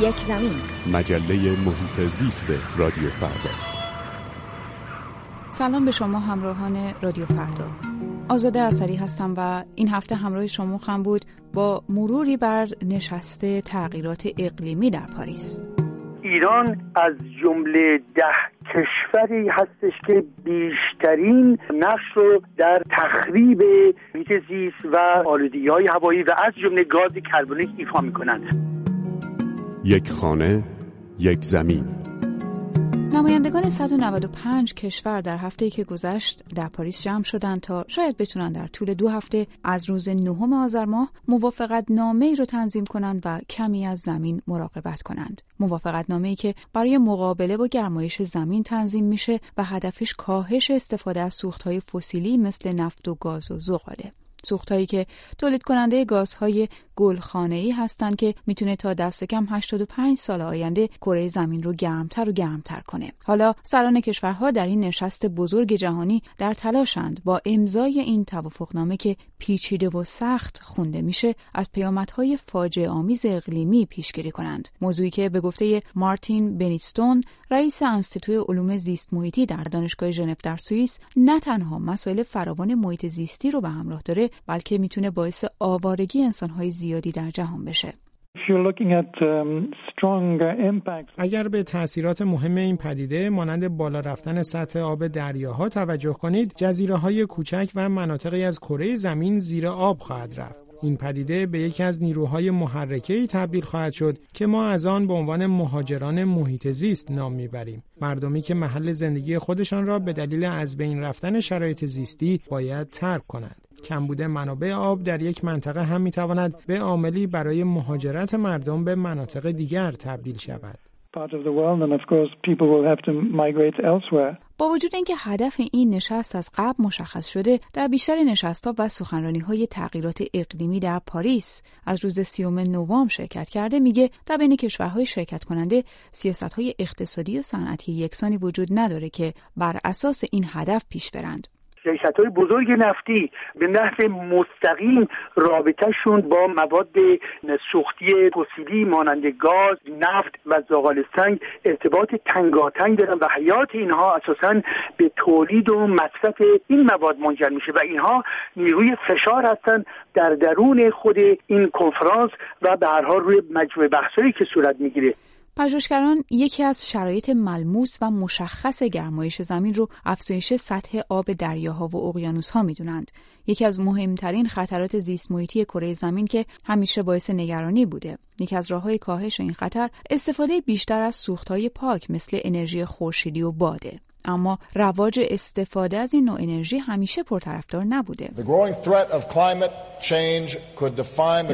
یک زمین. مجله محیط زیست رادیو فردا. سلام به شما همراهان رادیو فردا. آزاده اثری هستم و این هفته همراه شما خواهم بود با مروری بر نشسته تغییرات اقلیمی در پاریس. ایران از جمله ده کشوری هستش که بیشترین نقش رو در تخریب محیط زیست و آلودگی های هوایی و از جمله گاز کربونیک ایفا می‌کنند. یک خانه یک زمین نمایندگان 195 کشور در هفته که گذشت در پاریس جمع شدند تا شاید بتونن در طول دو هفته از روز نهم آذر ماه موافقت نامه ای رو تنظیم کنند و کمی از زمین مراقبت کنند. موافقت نامه ای که برای مقابله با گرمایش زمین تنظیم میشه و هدفش کاهش استفاده از سوختهای فسیلی مثل نفت و گاز و زغاله. سوختهایی که تولید کننده گازهای ای هستند که می‌تونه تا دست کم 85 سال آینده کره زمین رو گرمتر و گرمتر کنه. حالا سران کشورها در این نشست بزرگ جهانی در تلاشند با امضای این توافقنامه که پیچیده و سخت خونده میشه از پیامدهای فاجعه آمیز اقلیمی پیشگیری کنند. موضوعی که به گفته مارتین بنیستون رئیس انستیتوی علوم زیست محیطی در دانشگاه ژنو در سوئیس نه تنها مسائل فراوان محیط زیستی رو به همراه داره بلکه می‌تونه باعث آوارگی انسانهای زیادی در جهان بشه. Um, اگر به تاثیرات مهم این پدیده مانند بالا رفتن سطح آب دریاها توجه کنید جزیره های کوچک و مناطقی از کره زمین زیر آب خواهد رفت. این پدیده به یکی از نیروهای محرکه تبدیل خواهد شد که ما از آن به عنوان مهاجران محیط زیست نام می‌بریم. مردمی که محل زندگی خودشان را به دلیل از بین رفتن شرایط زیستی باید ترک کنند. کمبود منابع آب در یک منطقه هم می‌تواند به عاملی برای مهاجرت مردم به مناطق دیگر تبدیل شود. با وجود اینکه هدف این نشست از قبل مشخص شده در بیشتر نشستها و سخنرانی های تغییرات اقلیمی در پاریس از روز سیوم نوامبر شرکت کرده میگه در بین کشورهای شرکت کننده سیاست های اقتصادی و صنعتی یکسانی وجود نداره که بر اساس این هدف پیش برند شرکت های بزرگ نفتی به نحو مستقیم رابطهشون با مواد سوختی فسیلی مانند گاز نفت و زغال سنگ ارتباط تنگاتنگ دارن و حیات اینها اساسا به تولید و مصرف این مواد منجر میشه و اینها نیروی فشار هستن در درون خود این کنفرانس و به هر حال روی مجموعه بحثایی که صورت می‌گیره. پژوهشگران یکی از شرایط ملموس و مشخص گرمایش زمین رو افزایش سطح آب دریاها و اقیانوسها می‌دونند. یکی از مهمترین خطرات زیست محیطی کره زمین که همیشه باعث نگرانی بوده. یکی از راههای کاهش این خطر استفاده بیشتر از سوختهای پاک مثل انرژی خورشیدی و باده. اما رواج استفاده از این نوع انرژی همیشه پرطرفدار نبوده. به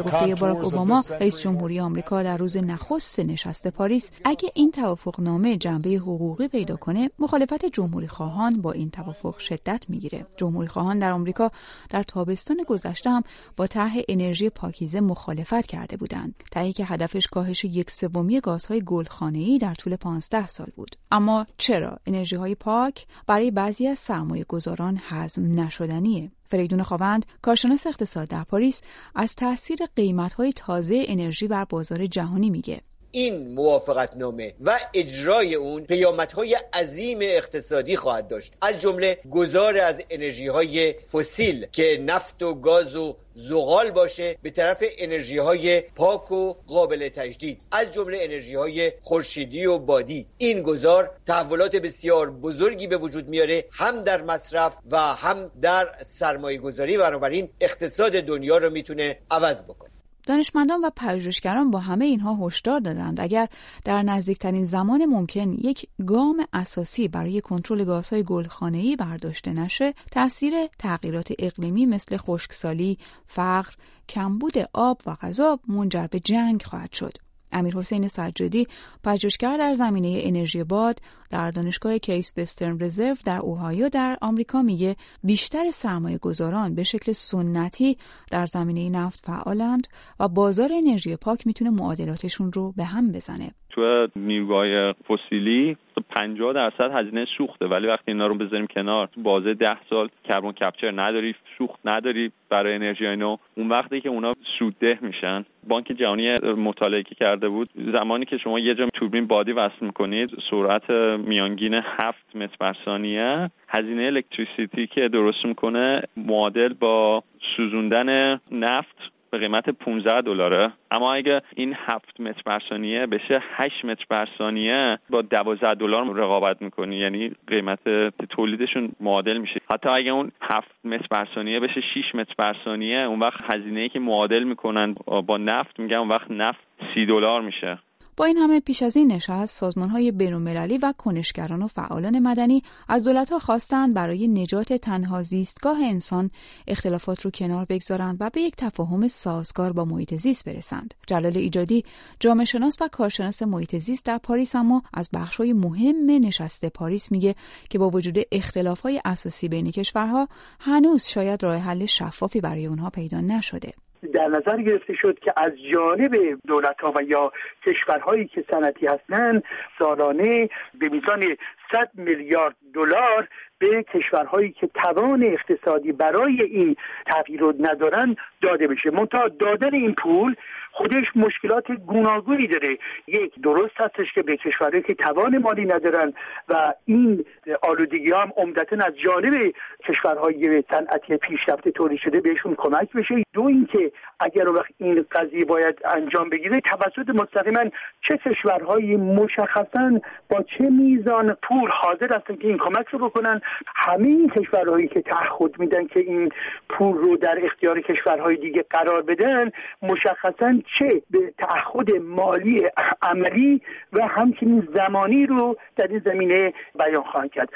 گفته باراک اوباما رئیس جمهوری آمریکا در روز نخست نشست پاریس اگه این توافق نامه جنبه حقوقی پیدا کنه مخالفت جمهوری خواهان با این توافق شدت می‌گیره. جمهوری خواهان در آمریکا در تابستان گذشته هم با طرح انرژی پاکیزه مخالفت کرده بودند. طرحی که هدفش کاهش یک سومی گازهای گلخانه‌ای در طول 15 سال بود. اما چرا انرژی های پاک برای بعضی از سرمایه گذاران حزم نشدنیه. فریدون خواوند کارشناس اقتصاد در پاریس از تاثیر قیمت‌های تازه انرژی بر بازار جهانی میگه. این موافقت نامه و اجرای اون قیامت های عظیم اقتصادی خواهد داشت. از جمله گذار از انرژی های فسیل که نفت و گاز و زغال باشه به طرف انرژی های پاک و قابل تجدید. از جمله انرژی های خورشیدی و بادی. این گذار تحولات بسیار بزرگی به وجود میاره هم در مصرف و هم در سرمایه گذاری بنابراین اقتصاد دنیا رو می‌تونه عوض بکنه. دانشمندان و پژوهشگران با همه اینها هشدار دادند. اگر در نزدیکترین زمان ممکن یک گام اساسی برای کنترل گازهای گلخانه‌ای برداشته نشه تاثیر تغییرات اقلیمی مثل خشکسالی فقر کمبود آب و غذا منجر به جنگ خواهد شد. امیر حسین سجادی پژوهشگر در زمینه انرژی باد در دانشگاه کیس بسترن رزرو در اوهایو در آمریکا میگه بیشتر سرمایه گذاران به شکل سنتی در زمینه نفت فعالند و بازار انرژی پاک می‌تونه معادلاتشون رو به هم بزنه. تو نیروگاه فسیلی 50 درصد هزینه سوخته ولی وقتی اینا رو بذاریم کنار تو بازه 10 سال کربن کپچر نداری سوخت نداری برای انرژی اینو. اون وقتی که اونا سودده میشن بانک جهانی مطالعه کرده بود زمانی که شما یه جا توربین بادی وصل می‌کنید سرعت میانگین 7 متر بر ثانیه. هزینه الکتریسیتی که درست می‌کنه معادل با سوزوندن نفت به قیمت 15 دلاره. اما اگه این 7 متر بر ثانیه بشه 8 متر بر ثانیه با 12 دلار رقابت می‌کنی. یعنی قیمت تولیدشون معادل میشه. حتی اگه اون 7 متر بر ثانیه بشه 6 متر بر ثانیه اون وقت هزینه ای که معادل می‌کنن با نفت میگن اون وقت نفت 30 دلار میشه. با این همه پیش از این نشست سازمان های بینالمللی و کنشگران و فعالان مدنی از دولت ها خواستند برای نجات تنها زیستگاه انسان اختلافات رو کنار بگذارند و به یک تفاهم سازگار با محیط زیست برسند. جلال ایجادی جامعه شناس و کارشناس محیط زیست در پاریس اما از بخش های مهم نشسته پاریس میگه که با وجود اختلاف های اساسی بین کشورها هنوز شاید راه حل شفافی برای اونها پیدا نشده. در نظر گرفته شد که از جانب دولت ها و یا کشورهایی که صنعتی هستند سالانه به میزان 100 میلیارد دلار به کشورهایی که توان اقتصادی برای این تغییر ندارن داده بشه. منتها دادن این پول خودش مشکلات گوناگونی داره. یک درست هستش که به کشورهایی که توان مالی ندارن و این آلودگی هم عمدتا از جانب کشورهای صنعتی پیشرفته تولید شده بهشون کمک بشه. دو اینکه اگر وقت این قضیه باید انجام بگیره توسط مستقیما چه کشورهایی مشخصا با چه میزان پول حاضر هستن که این کمک رو بکنن. همه این کشورهایی که تعهد میدن که این پول رو در اختیار کشورهای دیگه قرار بدن مشخصا چه به تعهد مالی عملی و همچنین زمانی رو در این زمینه بیان خواهند کرد.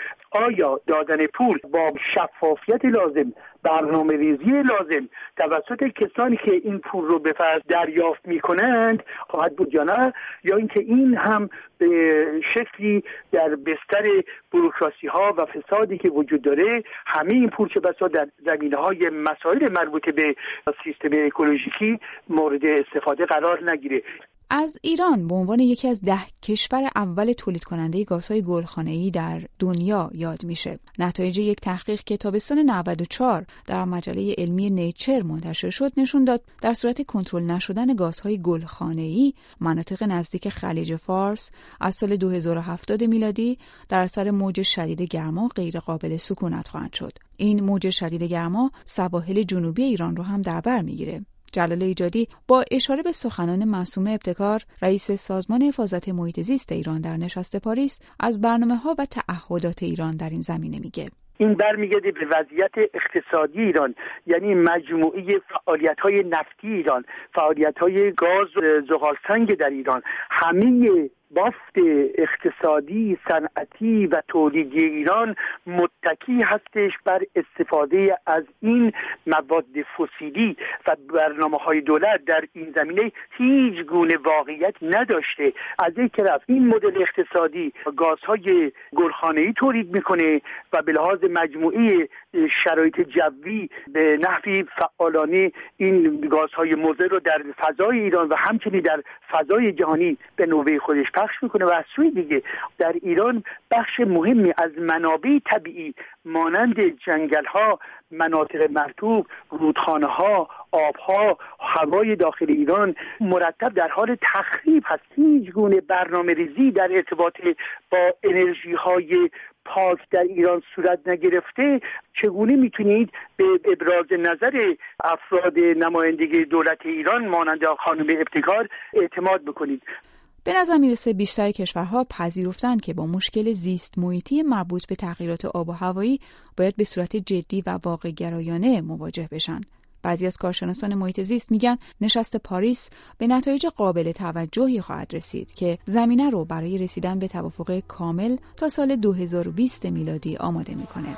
آیا دادن پول با شفافیت لازم برنامه ریزی لازم توسط کسانی که این پول رو به فرض دریافت می کنند خواهد بود یا نه؟ یا اینکه این هم به شکلی در بستر بروکراسی ها و فسادی که وجود داره همه این پول چه بسا در زمینه های مسائل مربوط به سیستم اکولوژیکی مورد استفاده قرار نگیره؟ از ایران به عنوان یکی از ده کشور اول تولید کننده گازهای گلخانه‌ای در دنیا یاد میشه. نتایج یک تحقیق که تابستان 94 در مجله علمی نیچر منتشر شد نشون داد در صورت کنترل نشدن گازهای گلخانه‌ای مناطق نزدیک خلیج فارس از سال 2070 میلادی در اثر موج شدید گرما غیر قابل سکونت خواهند شد. این موج شدید گرما سواحل جنوبی ایران رو هم در بر می‌گیره. جلال ایجادی با اشاره به سخنان معصوم ابتکار رئیس سازمان حفاظت محیط زیست ایران در نشست پاریس از برنامه ها و تعهدات ایران در این زمینه میگه. این برمیگرده به وضعیت اقتصادی ایران یعنی مجموعه فعالیت های نفتی ایران فعالیت های گاز زغال سنگ در ایران. همه بافت اقتصادی صنعتی و تولیدی ایران متکی هستش بر استفاده از این مواد فسیلی و برنامه های دولت در این زمینه هیچ گونه واقعیت نداشته. از یک طرف این مدل اقتصادی گازهای گلخانه‌ای تولید می‌کنه و به لحاظ مجموعی شرایط جوی به نحوی فعالانه این گازهای مضر رو در فضای ایران و همچنین در فضای جهانی به نوبه خودش پخش می‌کنه و از سوی دیگه در ایران بخش مهمی از منابع طبیعی مانند جنگل ها مناطق مرتوب رودخانه ها آب ها هوای داخل ایران مرتب در حال تخریب هست. هیچ گونه برنامه ریزی در ارتباط با انرژی های پاک در ایران صورت نگرفته. چگونه می‌تونید به ابراز نظر افراد نمایندگی دولت ایران مانند خانم ابتکار اعتماد بکنید؟ به نظر می‌رسه بیشتر کشورها پذیرفتند که با مشکل زیست محیطی مربوط به تغییرات آب و هوایی باید به صورت جدی و واقع گرایانه مواجه بشن. بعضی از کارشناسان محیط زیست میگن نشست پاریس به نتایج قابل توجهی خواهد رسید که زمینه رو برای رسیدن به توافق کامل تا سال 2020 میلادی آماده می‌کنه.